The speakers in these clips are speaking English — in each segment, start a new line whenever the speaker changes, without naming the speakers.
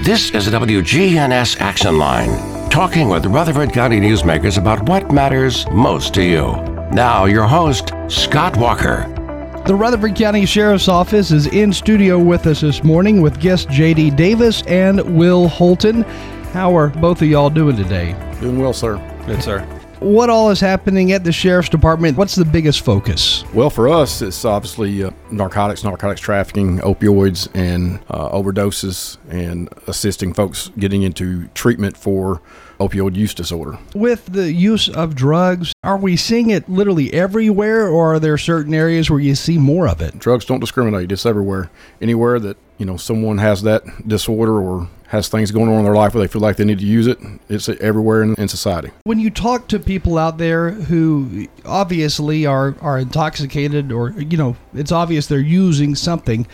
This is the WGNS Action Line, talking with Rutherford County newsmakers about what matters most to you. Now, your host, Scott Walker.
The Rutherford County Sheriff's Office is in studio with us this morning with guest JD Davis and Will Holton. How are both of y'all doing today?
Doing well, sir.
Good, sir.
What all is happening at the Sheriff's Department? What's the biggest focus?
Well, for us, it's obviously uh, narcotics, narcotics trafficking, opioids, and uh, overdoses, and assisting folks getting into treatment for opioid use disorder.
With the use of drugs, are we seeing it literally everywhere, or are there certain areas where you see more of it?
Drugs don't discriminate; it's everywhere. Anywhere that you know someone has that disorder or has things going on in their life where they feel like they need to use it, it's everywhere in, in society.
When you talk to people out there who obviously are are intoxicated, or you know, it's obvious they're using something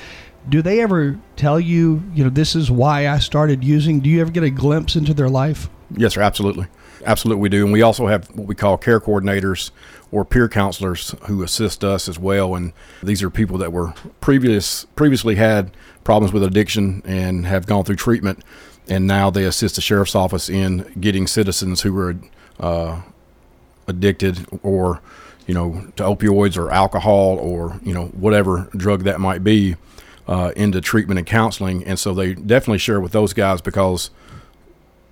do they ever tell you, you know, this is why I started using? Do you ever get a glimpse into their life?
Yes, sir, absolutely. Absolutely, we do. And we also have what we call care coordinators or peer counselors who assist us as well. And these are people that were previous previously had problems with addiction and have gone through treatment. And now they assist the sheriff's office in getting citizens who are uh, addicted or, you know, to opioids or alcohol or, you know, whatever drug that might be uh, into treatment and counseling. And so they definitely share with those guys because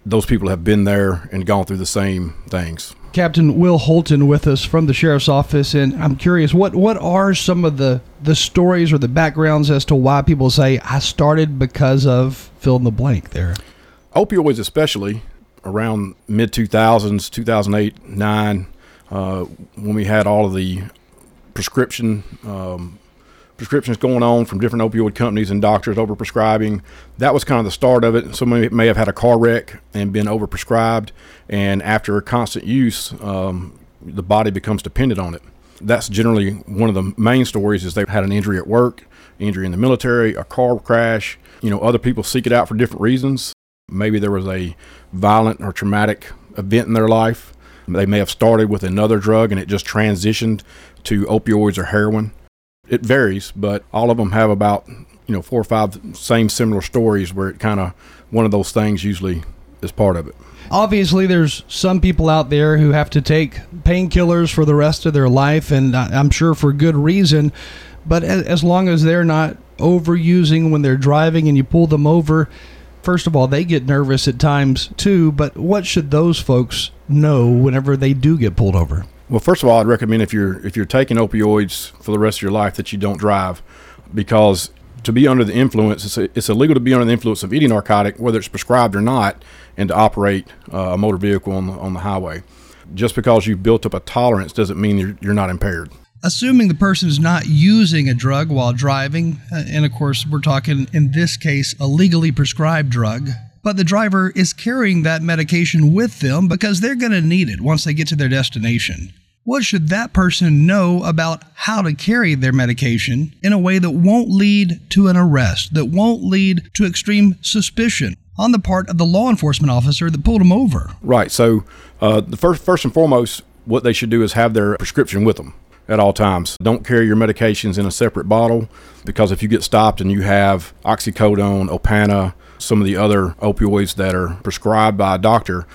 those people have been there and gone through the same things.
Captain Will Holton with us from the sheriff's office, and I'm curious what what are some of the the stories or the backgrounds as to why people say I started because of fill in the blank there.
Opioids, especially around mid 2000s, 2008, nine, uh, when we had all of the prescription um, prescriptions going on from different opioid companies and doctors overprescribing. That was kind of the start of it. Somebody may have had a car wreck and been overprescribed, and after constant use, um, the body becomes dependent on it. That's generally one of the main stories is they've had an injury at work, injury in the military, a car crash. You know, other people seek it out for different reasons. Maybe there was a violent or traumatic event in their life. They may have started with another drug and it just transitioned to opioids or heroin it varies, but all of them have about you know four or five same similar stories where it kind of one of those things usually is part of it.
Obviously, there's some people out there who have to take painkillers for the rest of their life, and I'm sure for good reason. But as long as they're not overusing when they're driving and you pull them over, first of all, they get nervous at times too. But what should those folks know whenever they do get pulled over?
Well, first of all, I'd recommend if you're if you're taking opioids for the rest of your life that you don't drive, because to be under the influence, it's, it's illegal to be under the influence of any narcotic, whether it's prescribed or not, and to operate uh, a motor vehicle on the, on the highway. Just because you've built up a tolerance doesn't mean you're, you're not impaired.
Assuming the person is not using a drug while driving, uh, and of course, we're talking in this case a legally prescribed drug, but the driver is carrying that medication with them because they're going to need it once they get to their destination. What should that person know about how to carry their medication in a way that won't lead to an arrest, that won't lead to extreme suspicion on the part of the law enforcement officer that pulled them over?
Right. So, uh, the first, first and foremost, what they should do is have their prescription with them at all times. Don't carry your medications in a separate bottle because if you get stopped and you have oxycodone, Opana, some of the other opioids that are prescribed by a doctor,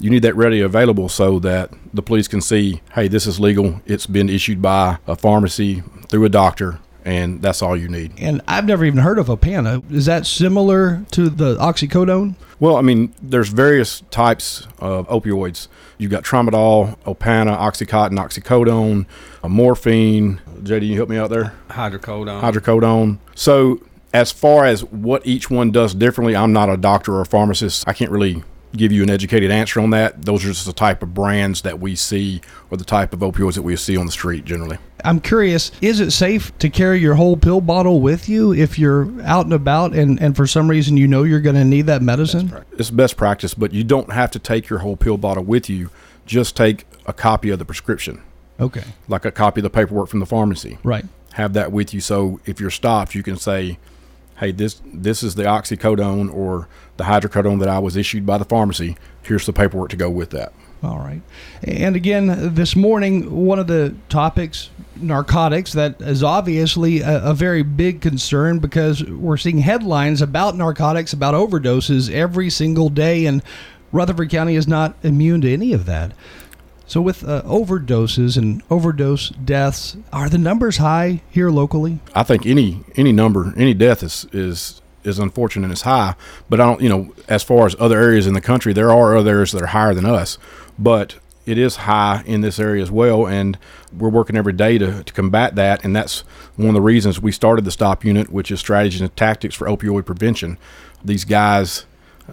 you need that ready available so that the police can see, hey, this is legal. It's been issued by a pharmacy through a doctor, and that's all you need.
And I've never even heard of Opana. Is that similar to the oxycodone?
Well, I mean, there's various types of opioids. You've got tramadol, Opana, Oxycontin, oxycodone, morphine. JD, you help me out there?
Hydrocodone.
Hydrocodone. So as far as what each one does differently, I'm not a doctor or a pharmacist. I can't really give you an educated answer on that. Those are just the type of brands that we see or the type of opioids that we see on the street generally.
I'm curious, is it safe to carry your whole pill bottle with you if you're out and about and, and for some reason you know you're going to need that medicine?
It's best practice, but you don't have to take your whole pill bottle with you. Just take a copy of the prescription.
Okay.
Like a copy of the paperwork from the pharmacy.
Right.
Have that with you so if you're stopped, you can say, hey, this this is the oxycodone or the hydrocodone that I was issued by the pharmacy. Here's the paperwork to go with that.
All right. And again, this morning, one of the topics, narcotics, that is obviously a, a, very big concern because we're seeing headlines about narcotics, about overdoses every single day, and Rutherford County is not immune to any of that. So, with uh, overdoses and overdose deaths, are the numbers high here locally?
I think any any number, any death is is is unfortunate and is high. But I don't, you know, as far as other areas in the country, there are other areas that are higher than us. But it is high in this area as well, and we're working every day to, to combat that. And that's one of the reasons we started the STOP unit, which is strategies and tactics for opioid prevention. These guys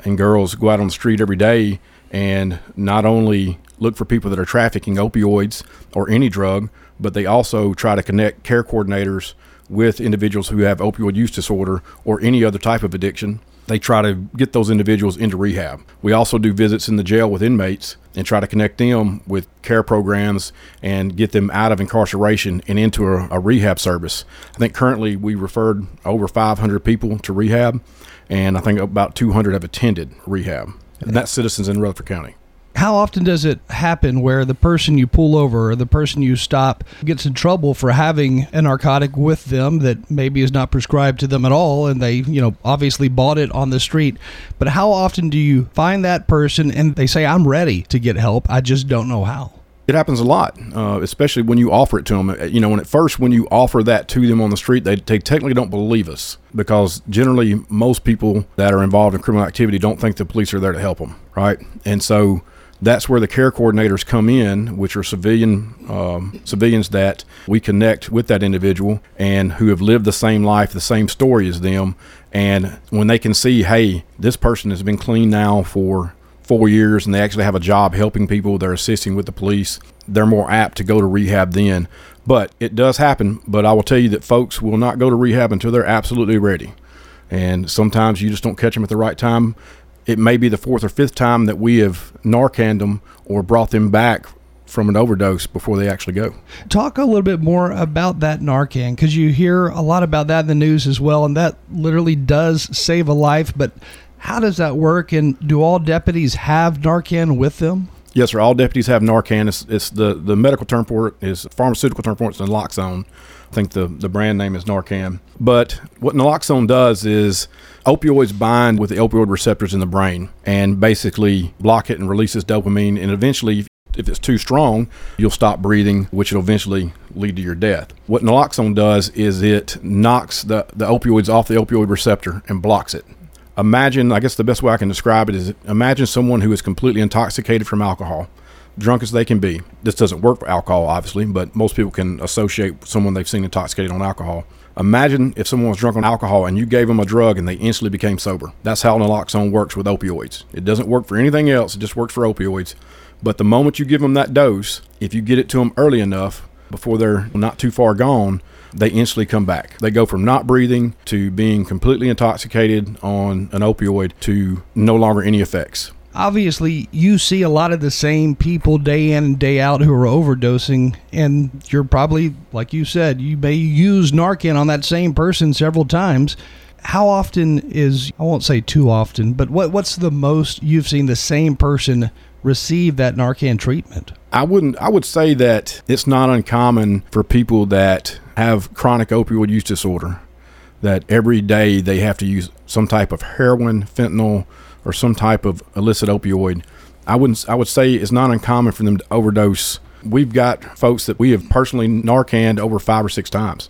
and girls go out on the street every day and not only look for people that are trafficking opioids or any drug, but they also try to connect care coordinators with individuals who have opioid use disorder or any other type of addiction. They try to get those individuals into rehab. We also do visits in the jail with inmates and try to connect them with care programs and get them out of incarceration and into a, a rehab service. I think currently we referred over 500 people to rehab, and I think about 200 have attended rehab. And that's citizens in Rutherford County.
How often does it happen where the person you pull over or the person you stop gets in trouble for having a narcotic with them that maybe is not prescribed to them at all and they you know obviously bought it on the street? But how often do you find that person and they say i'm ready to get help. I just don't know how
it happens a lot, uh, especially when you offer it to them. You know, when at first when you offer that to them on the street, they, they technically don't believe us because generally most people that are involved in criminal activity don't think the police are there to help them, right? And so that's where the care coordinators come in, which are civilian um, civilians that we connect with that individual and who have lived the same life, the same story as them. And when they can see, hey, this person has been clean now for four years and they actually have a job helping people, they're assisting with the police, they're more apt to go to rehab then. But it does happen. But I will tell you that folks will not go to rehab until they're absolutely ready. And sometimes you just don't catch them at the right time it may be the fourth or fifth time that we have Narcaned them or brought them back from an overdose before they actually go.
Talk a little bit more about that Narcan because you hear a lot about that in the news as well, and that literally does save a life. But how does that work? And do all deputies have Narcan with them?
Yes, sir. All deputies have Narcan. It's, it's the, the medical term for it is pharmaceutical term for it is naloxone. I think the, the brand name is Narcan. But what naloxone does is opioids bind with the opioid receptors in the brain and basically block it and releases dopamine. And eventually, if it's too strong, you'll stop breathing, which will eventually lead to your death. What naloxone does is it knocks the, the opioids off the opioid receptor and blocks it. Imagine, I guess the best way I can describe it is imagine someone who is completely intoxicated from alcohol, drunk as they can be. This doesn't work for alcohol, obviously, but most people can associate someone they've seen intoxicated on alcohol. Imagine if someone was drunk on alcohol and you gave them a drug and they instantly became sober. That's how naloxone works with opioids. It doesn't work for anything else, it just works for opioids. But the moment you give them that dose, if you get it to them early enough, before they're not too far gone, they instantly come back. They go from not breathing to being completely intoxicated on an opioid to no longer any effects
obviously you see a lot of the same people day in and day out who are overdosing and you're probably like you said you may use narcan on that same person several times how often is i won't say too often but what what's the most you've seen the same person receive that narcan treatment
i wouldn't i would say that it's not uncommon for people that have chronic opioid use disorder that every day they have to use some type of heroin fentanyl or some type of illicit opioid, I wouldn't. I would say it's not uncommon for them to overdose. We've got folks that we have personally Narcaned over five or six times,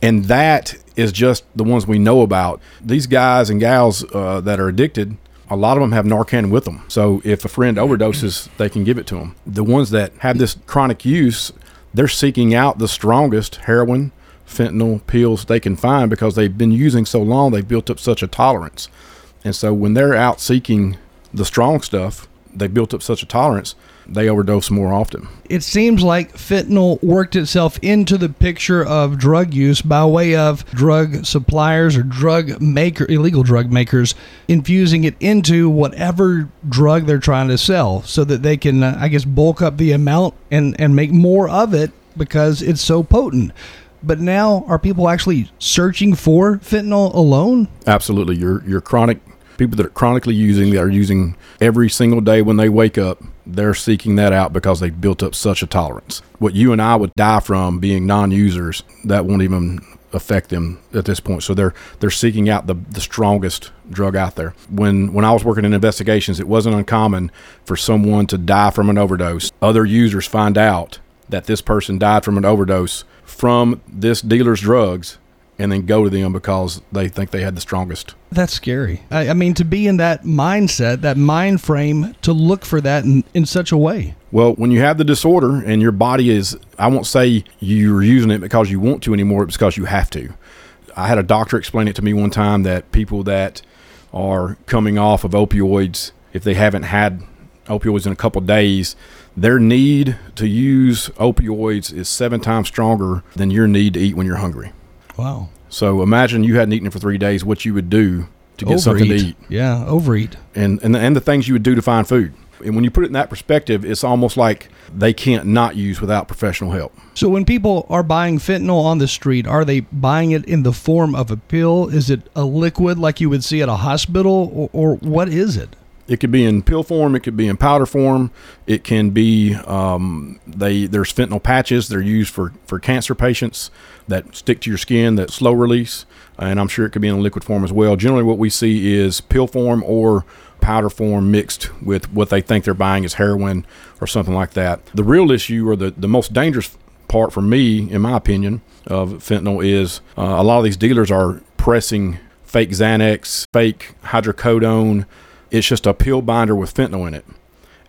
and that is just the ones we know about. These guys and gals uh, that are addicted, a lot of them have Narcan with them. So if a friend overdoses, they can give it to them. The ones that have this chronic use, they're seeking out the strongest heroin, fentanyl pills they can find because they've been using so long, they've built up such a tolerance. And so when they're out seeking the strong stuff, they built up such a tolerance, they overdose more often.
It seems like fentanyl worked itself into the picture of drug use by way of drug suppliers or drug maker illegal drug makers infusing it into whatever drug they're trying to sell so that they can uh, I guess bulk up the amount and and make more of it because it's so potent. But now are people actually searching for fentanyl alone?
Absolutely. Your your chronic people that are chronically using that are using every single day when they wake up they're seeking that out because they've built up such a tolerance. What you and I would die from being non-users, that won't even affect them at this point. So they're they're seeking out the, the strongest drug out there. When when I was working in investigations, it wasn't uncommon for someone to die from an overdose. Other users find out that this person died from an overdose from this dealer's drugs and then go to them because they think they had the strongest.
That's scary. I, I, mean, to be in that mindset, that mind frame, to look for that in, in such a way.
Well, when you have the disorder and your body is, I won't say you're using it because you want to anymore, it's because you have to. I had a doctor explain it to me one time that people that are coming off of opioids, if they haven't had opioids in a couple days, their need to use opioids is seven times stronger than your need to eat when you're hungry.
Wow.
So imagine you hadn't eaten for three days, what you would do to get overeat. something to eat.
Yeah, overeat.
And, and, the, and the things you would do to find food. And when you put it in that perspective, it's almost like they can't not use without professional help.
So when people are buying fentanyl on the street, are they buying it in the form of a pill? Is it a liquid like you would see at a hospital, or, or what is it?
It could be in pill form. It could be in powder form. It can be um, they. There's fentanyl patches. They're used for for cancer patients that stick to your skin that slow release, and I'm sure it could be in a liquid form as well. Generally, what we see is pill form or powder form mixed with what they think they're buying is heroin or something like that. The real issue or the, the most dangerous part for me, in my opinion, of fentanyl is uh, a lot of these dealers are pressing fake Xanax, fake hydrocodone. It's just a pill binder with fentanyl in it.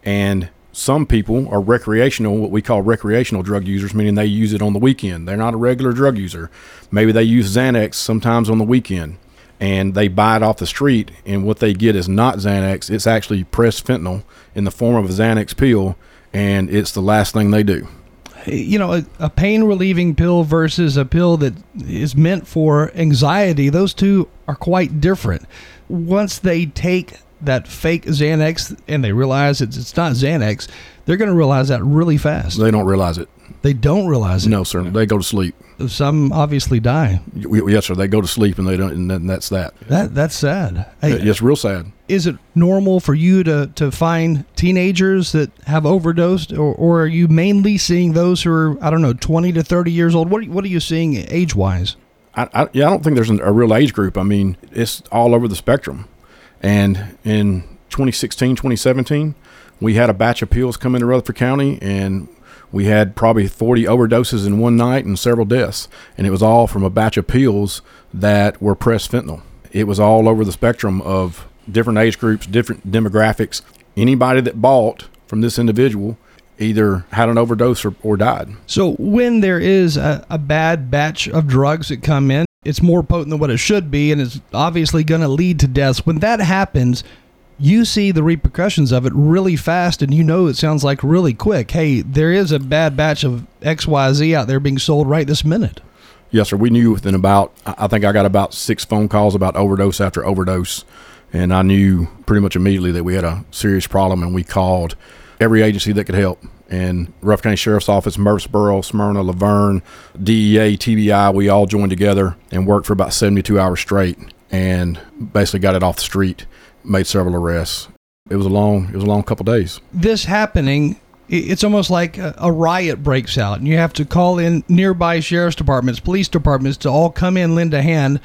And some people are recreational, what we call recreational drug users, meaning they use it on the weekend. They're not a regular drug user. Maybe they use Xanax sometimes on the weekend and they buy it off the street, and what they get is not Xanax, it's actually pressed fentanyl in the form of a Xanax pill, and it's the last thing they do.
You know, a, a pain relieving pill versus a pill that is meant for anxiety, those two are quite different. Once they take that fake Xanax and they realize it's, it's not Xanax, they're going to realize that really fast.
They don't realize it.
They don't realize it.
No, sir. They go to sleep.
Some obviously die.
Yes, sir. They go to sleep and they don't, and that's that.
That that's sad.
Hey, it's real sad.
Is it normal for you to to find teenagers that have overdosed, or, or are you mainly seeing those who are I don't know twenty to thirty years old? What are, what are you seeing age wise?
I, I, yeah, I don't think there's a real age group. I mean, it's all over the spectrum. And in 2016, 2017, we had a batch of pills come into Rutherford County, and we had probably 40 overdoses in one night and several deaths. And it was all from a batch of pills that were pressed fentanyl. It was all over the spectrum of different age groups, different demographics. Anybody that bought from this individual either had an overdose or, or died.
So when there is a, a bad batch of drugs that come in, it's more potent than what it should be, and it's obviously going to lead to deaths. When that happens, you see the repercussions of it really fast, and you know it sounds like really quick. Hey, there is a bad batch of XYZ out there being sold right this minute.
Yes, sir. We knew within about, I think I got about six phone calls about overdose after overdose, and I knew pretty much immediately that we had a serious problem, and we called every agency that could help and Rough County Sheriff's Office, Murfreesboro, Smyrna, La Vergne, DEA, TBI, we all joined together and worked for about 72 hours straight and basically got it off the street, made several arrests. It was a long, it was a long couple days.
This happening, it's almost like a riot breaks out, and you have to call in nearby sheriff's departments, police departments to all come in, lend a hand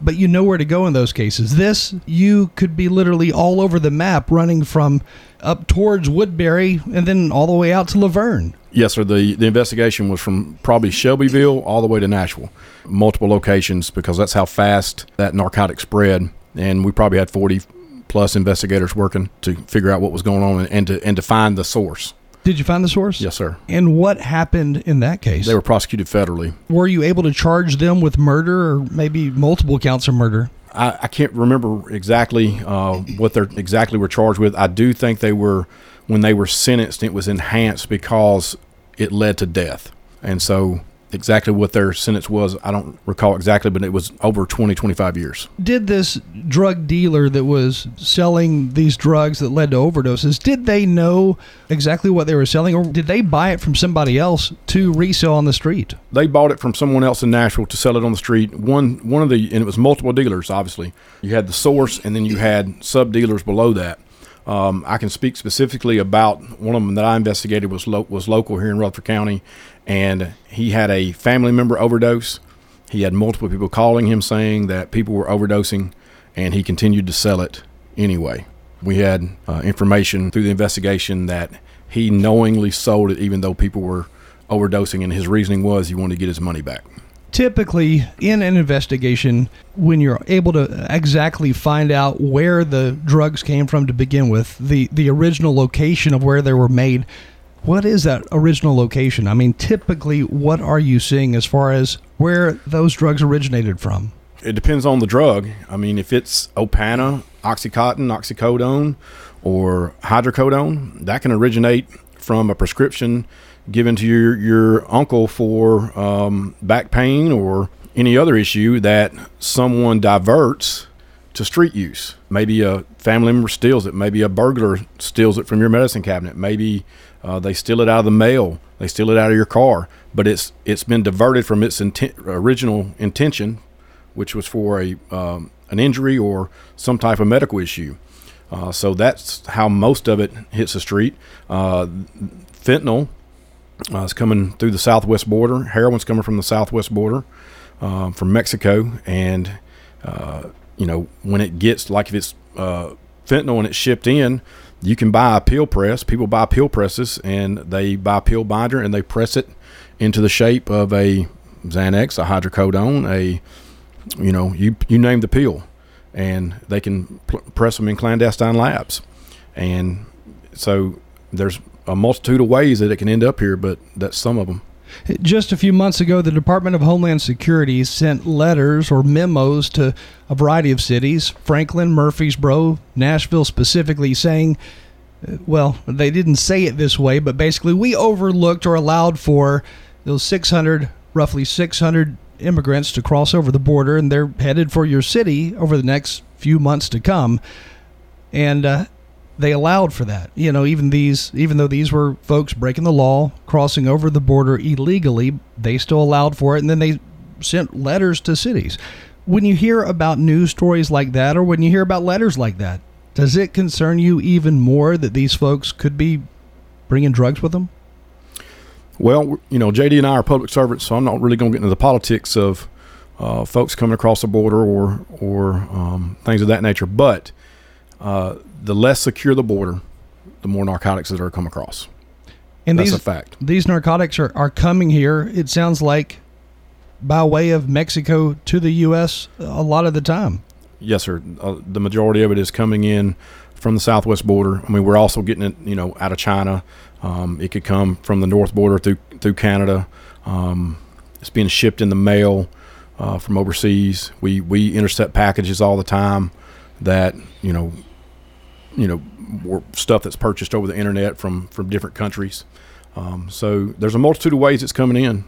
but you know where to go in those cases. This, you could be literally all over the map running from up towards Woodbury and then all the way out to La Vergne.
Yes, sir. The, the investigation was from probably Shelbyville all the way to Nashville, multiple locations because that's how fast that narcotic spread. And we probably had 40 plus investigators working to figure out what was going on and, and to and to find the source.
Did you find the source?
Yes, sir.
And what happened in that case?
They were prosecuted federally.
Were you able to charge them with murder or maybe multiple counts of murder?
I, I can't remember exactly uh, what they exactly were charged with. I do think they were when they were sentenced. It was enhanced because it led to death, and so exactly what their sentence was. I don't recall exactly, but it was over 20, 25 years.
Did this drug dealer that was selling these drugs that led to overdoses, did they know exactly what they were selling or did they buy it from somebody else to resell on the street?
They bought it from someone else in Nashville to sell it on the street. One one of the and it was multiple dealers obviously. You had the source and then you had sub dealers below that. Um, I can speak specifically about one of them that I investigated was lo- was local here in Rutherford County, and he had a family member overdose. He had multiple people calling him saying that people were overdosing, and he continued to sell it anyway. We had uh, information through the investigation that he knowingly sold it, even though people were overdosing, and his reasoning was he wanted to get his money back.
Typically, in an investigation, when you're able to exactly find out where the drugs came from to begin with, the, the original location of where they were made, what is that original location? I mean, typically, what are you seeing as far as where those drugs originated from?
It depends on the drug. I mean, if it's Opana, Oxycontin, oxycodone, or hydrocodone, that can originate from a prescription given to your, your uncle for um, back pain or any other issue that someone diverts to street use. Maybe a family member steals it. Maybe a burglar steals it from your medicine cabinet. Maybe uh, they steal it out of the mail. They steal it out of your car. But it's it's been diverted from its inten- original intention, which was for a um, an injury or some type of medical issue. Uh, so that's how most of it hits the street. Uh, fentanyl uh, is coming through the southwest border. Heroin's coming from the southwest border, um, from Mexico, and uh, you know when it gets like if it's uh, fentanyl and it's shipped in, you can buy a pill press. People buy pill presses and they buy a pill binder and they press it into the shape of a Xanax, a hydrocodone, a you know you you name the pill, and they can pl- press them in clandestine labs, and so there's a multitude of ways that it can end up here, but that's some of them.
Just a few months ago, the Department of Homeland Security sent letters or memos to a variety of cities, Franklin, Murfreesboro, Nashville specifically, saying, uh, well, they didn't say it this way, but basically, we overlooked or allowed for those 600, roughly 600 immigrants to cross over the border, and they're headed for your city over the next few months to come. And uh, they allowed for that. You know, even these, even though these were folks breaking the law, crossing over the border illegally, they still allowed for it, and then they sent letters to cities. When you hear about news stories like that, or when you hear about letters like that, does it concern you even more that these folks could be bringing drugs with them?
Well, you know, JD and I are public servants, so I'm not really going to get into the politics of uh, folks coming across the border or or um, things of that nature. But uh, the less secure the border, the more narcotics that are come across.
And
That's
these,
a fact.
These narcotics are, are coming here, it sounds like, by way of Mexico to the U.S. a lot of the time.
Yes, sir. Uh, the majority of it is coming in from the southwest border. I mean, we're also getting it, you know, out of China. Um, it could come from the north border through through Canada. Um, it's being shipped in the mail uh, from overseas. We we intercept packages all the time that you know you know stuff that's purchased over the internet from from different countries. Um, so there's a multitude of ways it's coming in.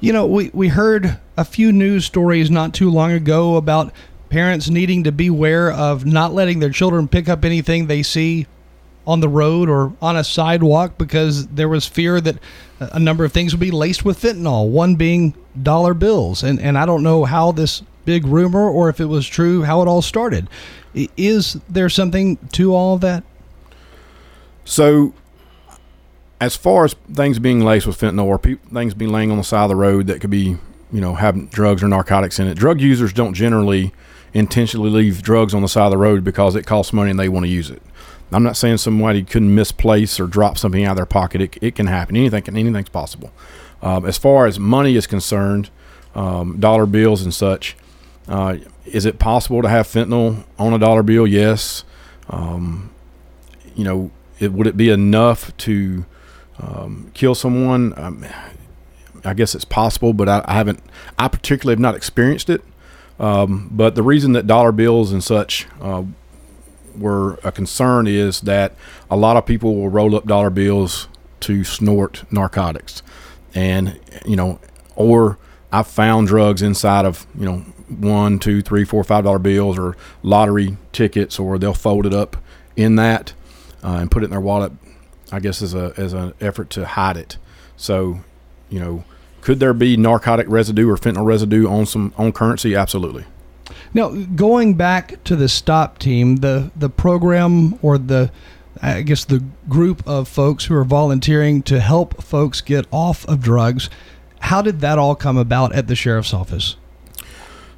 You know, we we heard a few news stories not too long ago about parents needing to beware of not letting their children pick up anything they see on the road or on a sidewalk because there was fear that a number of things would be laced with fentanyl, one being dollar bills. And, and I don't know how this big rumor or if it was true, how it all started. Is there something to all that?
So, as far as things being laced with fentanyl or pe- things being laying on the side of the road that could be, you know, having drugs or narcotics in it, drug users don't generally intentionally leave drugs on the side of the road because it costs money and they want to use it. I'm not saying somebody couldn't misplace or drop something out of their pocket. It, it can happen. Anything can, anything's possible. Um, as far as money is concerned, um, dollar bills and such, uh, is it possible to have fentanyl on a dollar bill? Yes. Um, you know, it, would it be enough to um, kill someone? Um, I guess it's possible, but I, I, haven't. I particularly have not experienced it. Um, but the reason that dollar bills and such uh, were a concern is that a lot of people will roll up dollar bills to snort narcotics, and you know, or I've found drugs inside of you know one, two, three, four, five dollar bills or lottery tickets, or they'll fold it up in that uh, and put it in their wallet. I guess as a as an effort to hide it. So, you know, could there be narcotic residue or fentanyl residue on some on currency? Absolutely.
Now, going back to the stop team, the the program or the I guess the group of folks who are volunteering to help folks get off of drugs, how did that all come about at the sheriff's office?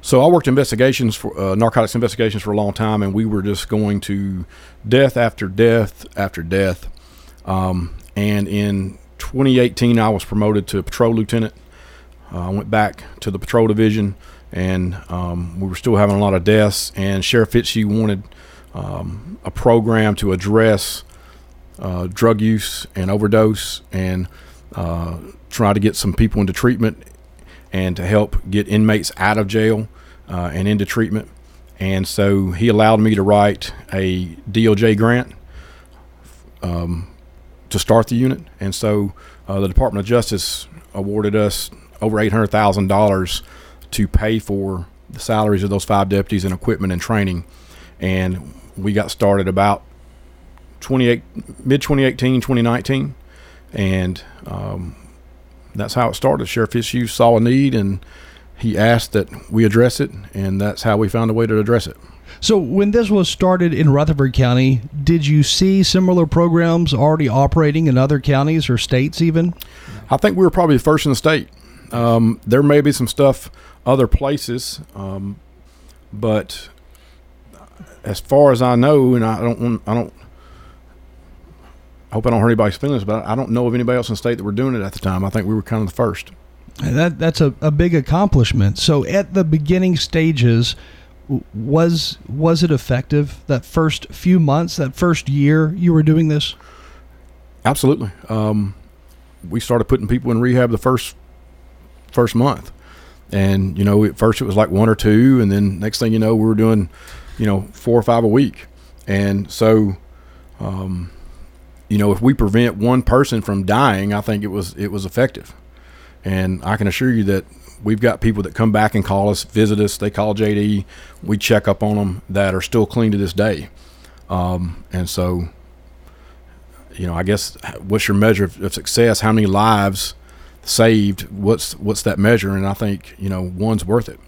So I worked investigations for uh, narcotics investigations for a long time, and we were just going to death after death after death. Um, and in 2018, I was promoted to patrol lieutenant. Uh, I went back to the patrol division and um, we were still having a lot of deaths. And Sheriff Fitzhugh wanted um, a program to address uh, drug use and overdose, and uh, try to get some people into treatment, and to help get inmates out of jail uh, and into treatment. And so he allowed me to write a DOJ grant um, to start the unit. And so uh, the Department of Justice awarded us over eight hundred thousand dollars to pay for the salaries of those five deputies and equipment and training. And we got started about 28 mid 2018, 2019, and um, that's how it started. Sheriff Fitzhugh saw a need and he asked that we address it, and that's how we found a way to address it.
So, when this was started in Rutherford County, did you see similar programs already operating in other counties or states, even?
I think we were probably the first in the state. Um, there may be some stuff other places, um, but as far as I know, and I don't, want, I don't, I hope I don't hurt anybody's feelings, but I don't know of anybody else in the state that were doing it at the time. I think we were kind of the first.
That that's a, a big accomplishment. So at the beginning stages, was was it effective? That first few months, that first year you were doing this?
Absolutely. Um, we started putting people in rehab the first first month. And, you know, at first it was like one or two. And then next thing you know, we were doing, you know, four or five a week. And so, um, you know, if we prevent one person from dying, I think it was it was effective. And I can assure you that we've got people that come back and call us, visit us. They call JD. We check up on them that are still clean to this day. Um, and so, you know, I guess what's your measure of, of success? How many lives saved, what's what's that measure? And I think you know one's worth it.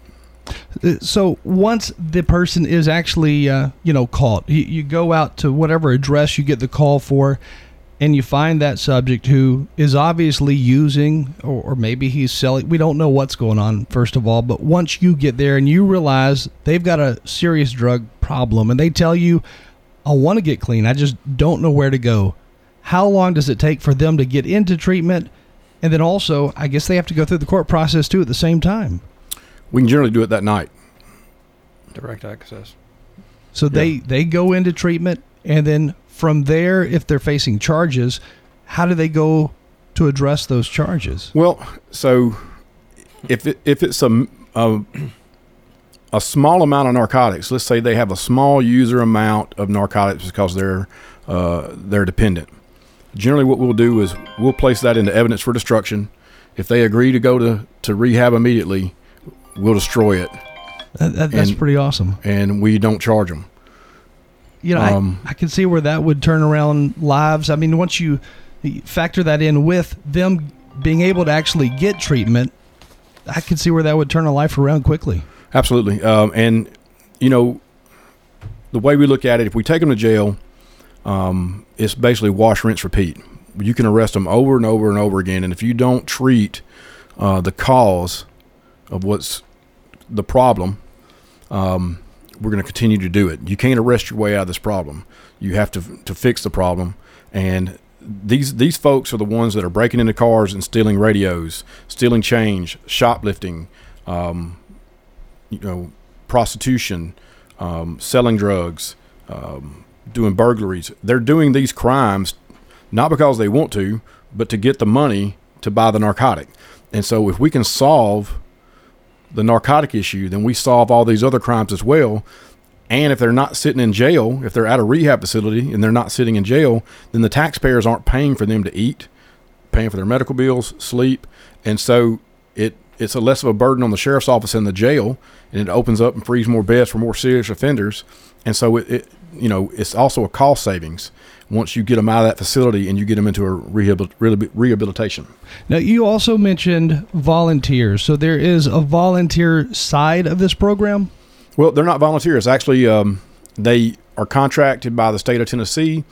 Uh, so once the person is actually uh, you know caught, you, you go out to whatever address you get the call for, and you find that subject who is obviously using or, or, maybe he's selling we don't know what's going on first of all but once you get there and you realize they've got a serious drug problem and they tell you i want to get clean i just don't know where to go how long does it take for them to get into treatment and then also, I guess they have to go through the court process too at the same time.
We can generally do it that night.
Direct access.
So yeah. they they go into treatment, and then from there, if they're facing charges, how do they go to address those charges?
Well, so if it, if it's a, a a small amount of narcotics, let's say they have a small user amount of narcotics because they're uh, they're dependent generally what we'll do is we'll place that into evidence for destruction. If they agree to go to, to rehab immediately, we'll destroy it.
That, that, that's and, pretty awesome.
And we don't charge them.
You know, um, I, I can see where that would turn around lives. I mean, once you factor that in with them being able to actually get treatment, I can see where that would turn a life around quickly.
Absolutely. Um, and, you know, the way we look at it, if we take them to jail – um, it's basically wash, rinse, repeat. You can arrest them over and over and over again, and if you don't treat uh, the cause of what's the problem, um, we're going to continue to do it. You can't arrest your way out of this problem. You have to to fix the problem, and these these folks are the ones that are breaking into cars and stealing radios, stealing change, shoplifting, um, you know, prostitution, um, selling drugs, um, doing burglaries. They're doing these crimes not because they want to, but to get the money to buy the narcotic. And so if we can solve the narcotic issue, then we solve all these other crimes as well. And if they're not sitting in jail, if they're at a rehab facility and they're not sitting in jail, then the taxpayers aren't paying for them to eat, paying for their medical bills, sleep. And so it it's a less of a burden on the sheriff's office and the jail, and it opens up and frees more beds for more serious offenders. And so it, it you know, it's also a cost savings once you get them out of that facility and you get them into a rehabilitation.
Now, you also mentioned volunteers. So there is a volunteer side of this program?
Well, they're not volunteers. Actually, um, they are contracted by the state of Tennessee.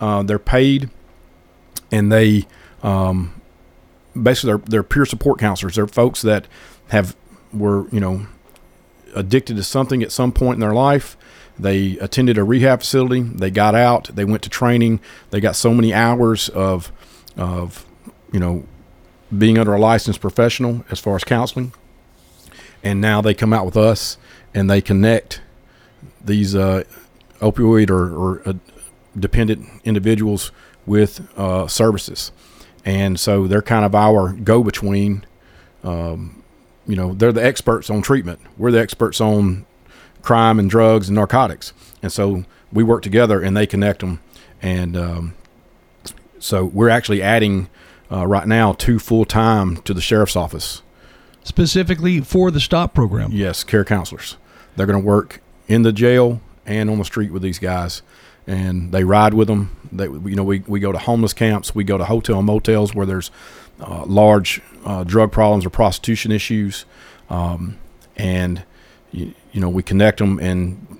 Uh, they're paid, and they um, basically they're, they're peer support counselors. They're folks that have were you know addicted to something at some point in their life. They attended a rehab facility. They got out. They went to training. They got so many hours of of you know being under a licensed professional as far as counseling, and now they come out with us and they connect these uh, opioid or, or uh, dependent individuals with uh, services. And so they're kind of our go between. Um, you know, they're the experts on treatment. We're the experts on crime and drugs and narcotics. And so we work together and they connect them. And um, so we're actually adding uh, right now two full time to the sheriff's office.
Specifically for the STOP program?
Yes, care counselors. They're going to work in the jail and on the street with these guys, and they ride with them. They, you know, we, we go to homeless camps, we go to hotel and motels where there's uh, large uh, drug problems or prostitution issues, um, and you, you know we connect them and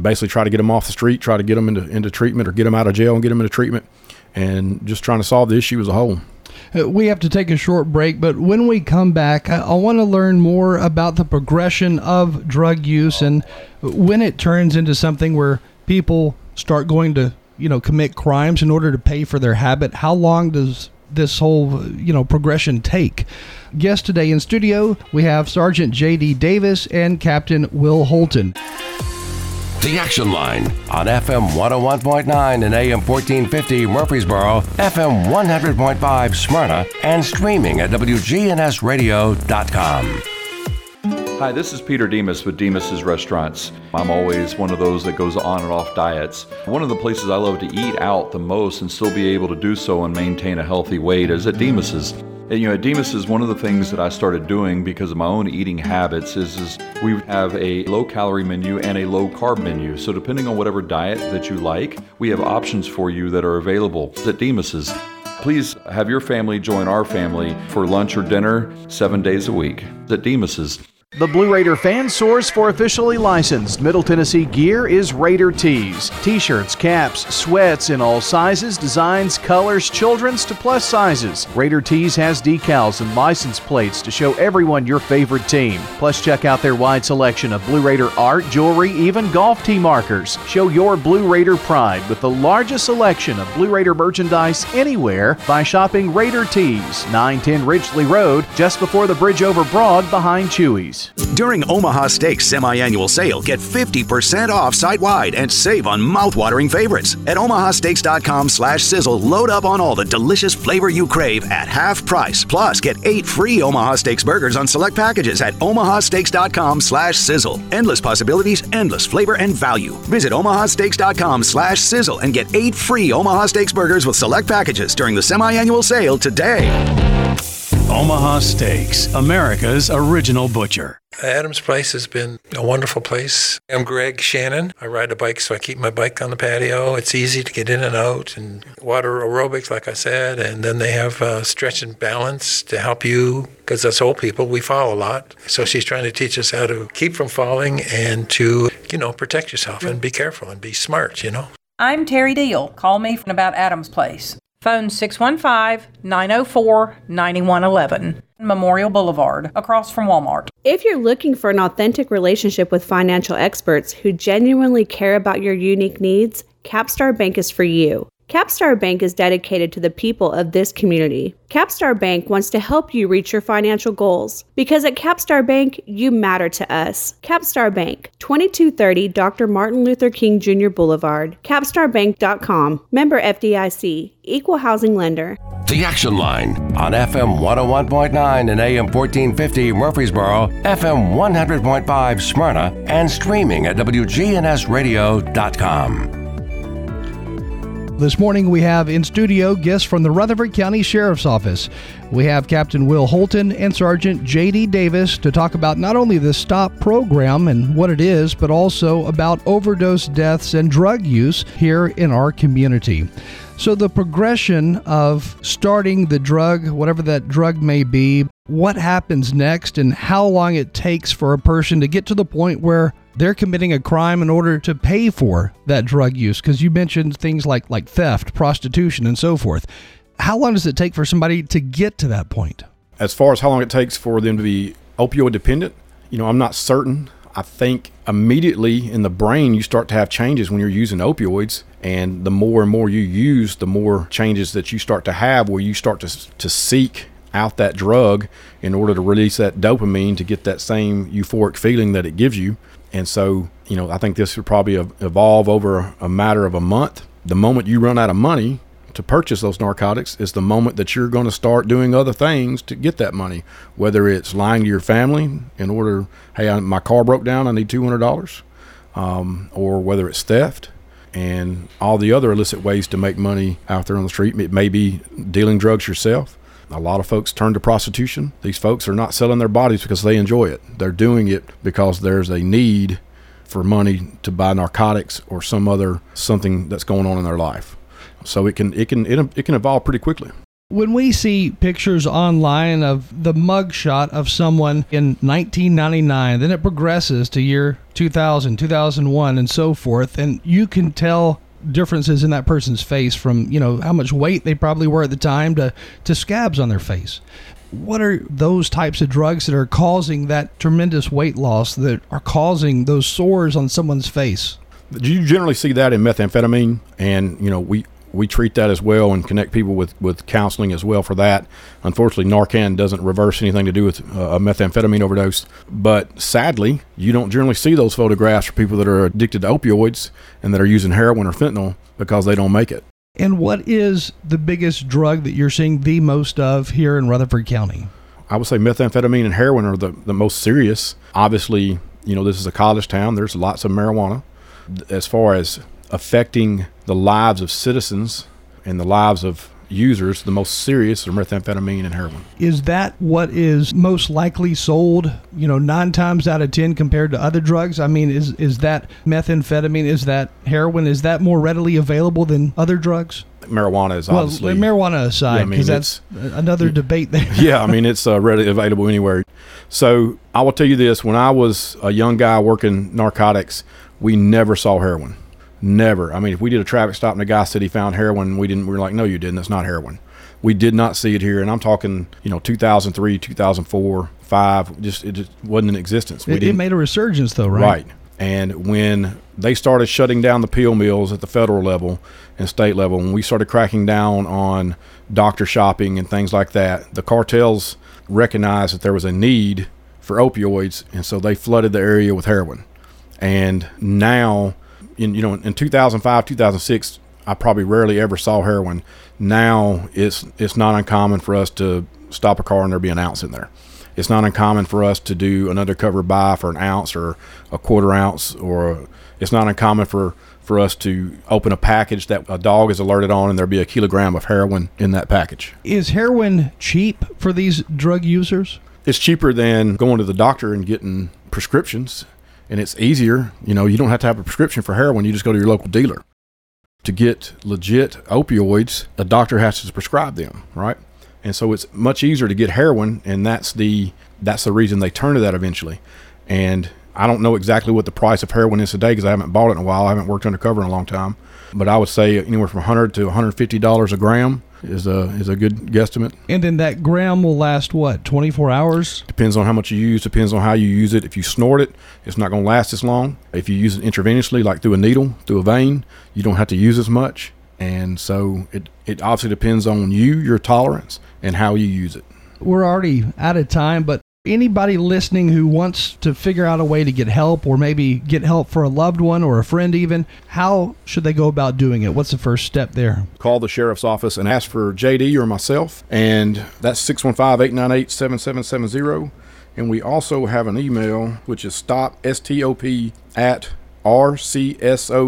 basically try to get them off the street, try to get them into into treatment or get them out of jail and get them into treatment, and just trying to solve the issue as a whole.
Uh, we have to take a short break, but when we come back, I, I want to learn more about the progression of drug use and when it turns into something where people start going to, you know, commit crimes in order to pay for their habit. How long does this whole, you know, progression take? Guest today in studio, we have Sergeant J.D. Davis and Captain Will Holton.
The Action Line on FM 101.9 and AM 1450 Murfreesboro, FM 100.5 Smyrna, and streaming at WGNSradio.com.
Hi, this is Peter Demos with Demos's Restaurants. I'm always one of those that goes on and off diets. One of the places I love to eat out the most and still be able to do so and maintain a healthy weight is at Demos's. And, you know, at is one of the things that I started doing because of my own eating habits is, is we have a low calorie menu and a low carb menu. So depending on whatever diet that you like, we have options for you that are available at Demos's. Please have your family join our family for lunch or dinner seven days a week at Demos's.
The Blue Raider fan source for officially licensed Middle Tennessee gear is Raider Tees. T shirts, caps, sweats in all sizes, designs, colors, children's to plus sizes. Raider Tees has decals and license plates to show everyone your favorite team. Plus, check out their wide selection of Blue Raider art, jewelry, even golf tee markers. Show your Blue Raider pride with the largest selection of Blue Raider merchandise anywhere by shopping Raider Tees, 910 Ridgely Road, just before the bridge over Broad behind Chewy's.
During Omaha Steaks semi-annual sale, get 50% off site-wide and save on mouth-watering favorites. At omahasteaks.com slash sizzle, load up on all the delicious flavor you crave at half price. Plus, get eight free Omaha Steaks burgers on select packages at omahasteaks.com slash sizzle. Endless possibilities, endless flavor and value. Visit omahasteaks.com slash sizzle and get eight free Omaha Steaks burgers with select packages during the semi-annual sale today.
Omaha Steaks, America's original butcher.
Adams Place has been a wonderful place. I'm Greg Shannon. I ride a bike, so I keep my bike on the patio. It's easy to get in and out, and water aerobics, like I said. And then they have uh, stretch and balance to help you, because us old people, we fall a lot. So she's trying to teach us how to keep from falling and to, you know, protect yourself and be careful and be smart, you know.
I'm Terry Deal. Call me from about Adams Place. Phone 615 904 9111. Memorial Boulevard, across from Walmart.
If you're looking for an authentic relationship with financial experts who genuinely care about your unique needs, Capstar Bank is for you. Capstar Bank is dedicated to the people of this community. Capstar Bank wants to help you reach your financial goals because at Capstar Bank, you matter to us. Capstar Bank, 2230 Dr. Martin Luther King Jr. Boulevard, capstarbank.com, member FDIC, equal housing lender.
The Action Line on FM 101.9 and AM 1450 Murfreesboro, FM 100.5 Smyrna, and streaming at WGNSradio.com.
This morning we have in studio guests from the Rutherford County Sheriff's Office. We have Captain Will Holton and Sergeant J.D. Davis to talk about not only the STOP program and what it is, but also about overdose deaths and drug use here in our community. So, the progression of starting the drug, whatever that drug may be, what happens next, and how long it takes for a person to get to the point where they're committing a crime in order to pay for that drug use because you mentioned things like like theft, prostitution and so forth. How long does it take for somebody to get to that point?
As far as how long it takes for them to be opioid dependent, you know, I'm not certain. I think immediately in the brain you start to have changes when you're using opioids and the more and more you use, the more changes that you start to have where you start to to seek out that drug in order to release that dopamine to get that same euphoric feeling that it gives you. And so, you know, I think this would probably evolve over a matter of a month. The moment you run out of money to purchase those narcotics is the moment that you're going to start doing other things to get that money, whether it's lying to your family in order, hey, my car broke down, I need $200, um, or whether it's theft and all the other illicit ways to make money out there on the street. It may be dealing drugs yourself. A lot of folks turn to prostitution. These folks are not selling their bodies because they enjoy it. They're doing it because there's a need for money to buy narcotics or some other something that's going on in their life. So it can it can it, it can evolve pretty quickly.
When we see pictures online of the mugshot of someone in 1999, then it progresses to year 2000, 2001, and so forth, and you can tell differences in that person's face from you know how much weight they probably were at the time to to scabs on their face. What are those types of drugs that are causing that tremendous weight loss that are causing those sores on someone's face?
Do you generally see that in methamphetamine? And you know we we treat that as well and connect people with, with counseling as well for that. Unfortunately, Narcan doesn't reverse anything to do with uh, a methamphetamine overdose. But sadly, you don't generally see those photographs for people that are addicted to opioids and that are using heroin or fentanyl because they don't make it.
And what is the biggest drug that you're seeing the most of here in Rutherford County?
I would say methamphetamine and heroin are the, the most serious. Obviously, you know, this is a college town, there's lots of marijuana. As far as affecting the lives of citizens and the lives of users, the most serious are methamphetamine and heroin.
Is that what is most likely sold, you know, nine times out of 10 compared to other drugs? I mean, is, is that methamphetamine, is that heroin, is that more readily available than other drugs?
Marijuana is obviously.
Well, marijuana aside, because yeah, I mean, that's another debate there.
yeah, I mean, it's uh, readily available anywhere. So I will tell you this when I was a young guy working narcotics, we never saw heroin Never. I mean, if we did a traffic stop and a guy said he found heroin, we didn't. We were like, no, you didn't. That's not heroin. We did not see it here, and I'm talking, you know, 2003, 2004, five. Just it just wasn't in existence.
We it, it made a resurgence, though, right?
Right. And when they started shutting down the pill mills at the federal level and state level, when we started cracking down on doctor shopping and things like that, the cartels recognized that there was a need for opioids, and so they flooded the area with heroin. And now in you know in 2005 2006 I probably rarely ever saw heroin. Now it's it's not uncommon for us to stop a car and there be an ounce in there. It's not uncommon for us to do an undercover buy for an ounce or a quarter ounce, or it's not uncommon for for us to open a package that a dog is alerted on and there be a kilogram of heroin in that package.
Is heroin cheap for these drug users?
It's cheaper than going to the doctor and getting prescriptions and it's easier. You know, you don't have to have a prescription for heroin. You just go to your local dealer. To get legit opioids, a doctor has to prescribe them, right? And so it's much easier to get heroin, and that's the that's the reason they turn to that eventually. And I don't know exactly what the price of heroin is today because I haven't bought it in a while. I haven't worked undercover in a long time, but I would say anywhere from 100 to 150 dollars a gram is a is a good guesstimate.
And then that gram will last what 24 hours?
Depends on how much you use. Depends on how you use it. If you snort it, it's not going to last as long. If you use it intravenously, like through a needle, through a vein, you don't have to use as much. And so it it obviously depends on you, your tolerance, and how you use it.
We're already out of time, but Anybody listening who wants to figure out a way to get help or maybe get help for a loved one or a friend, even, how should they go about doing it? What's the first step there?
Call the sheriff's office and ask for JD or myself, and that's 615 898 7770. And we also have an email, which is stop, S-T-O-P, at rcsotn.org.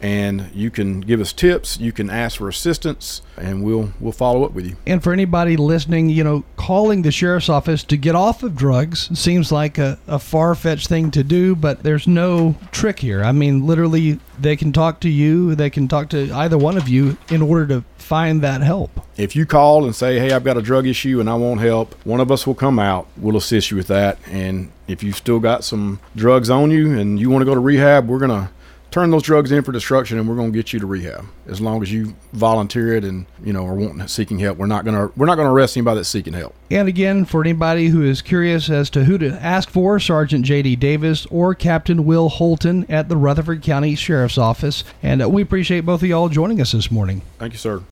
and you can give us tips. You can ask for assistance, and we'll we'll follow up with you.
And for anybody listening, you know, calling the sheriff's office to get off of drugs seems like a, a far fetched thing to do, but there's no trick here. I mean, literally, they can talk to you, they can talk to either one of you in order to find that help.
If you call and say, "Hey, I've got a drug issue and I want help," one of us will come out. We'll assist you with that. And if you've still got some drugs on you and you want to go to rehab, we're gonna turn those drugs in for destruction and we're going to get you to rehab. As long as you volunteer it and you know are wanting seeking help we're not going to we're not going to arrest anybody that's seeking help.
And again for anybody who is curious as to who to ask for sergeant jd davis or captain will holton at the rutherford county sheriff's office. And uh, we appreciate both of y'all joining us this morning.
Thank you sir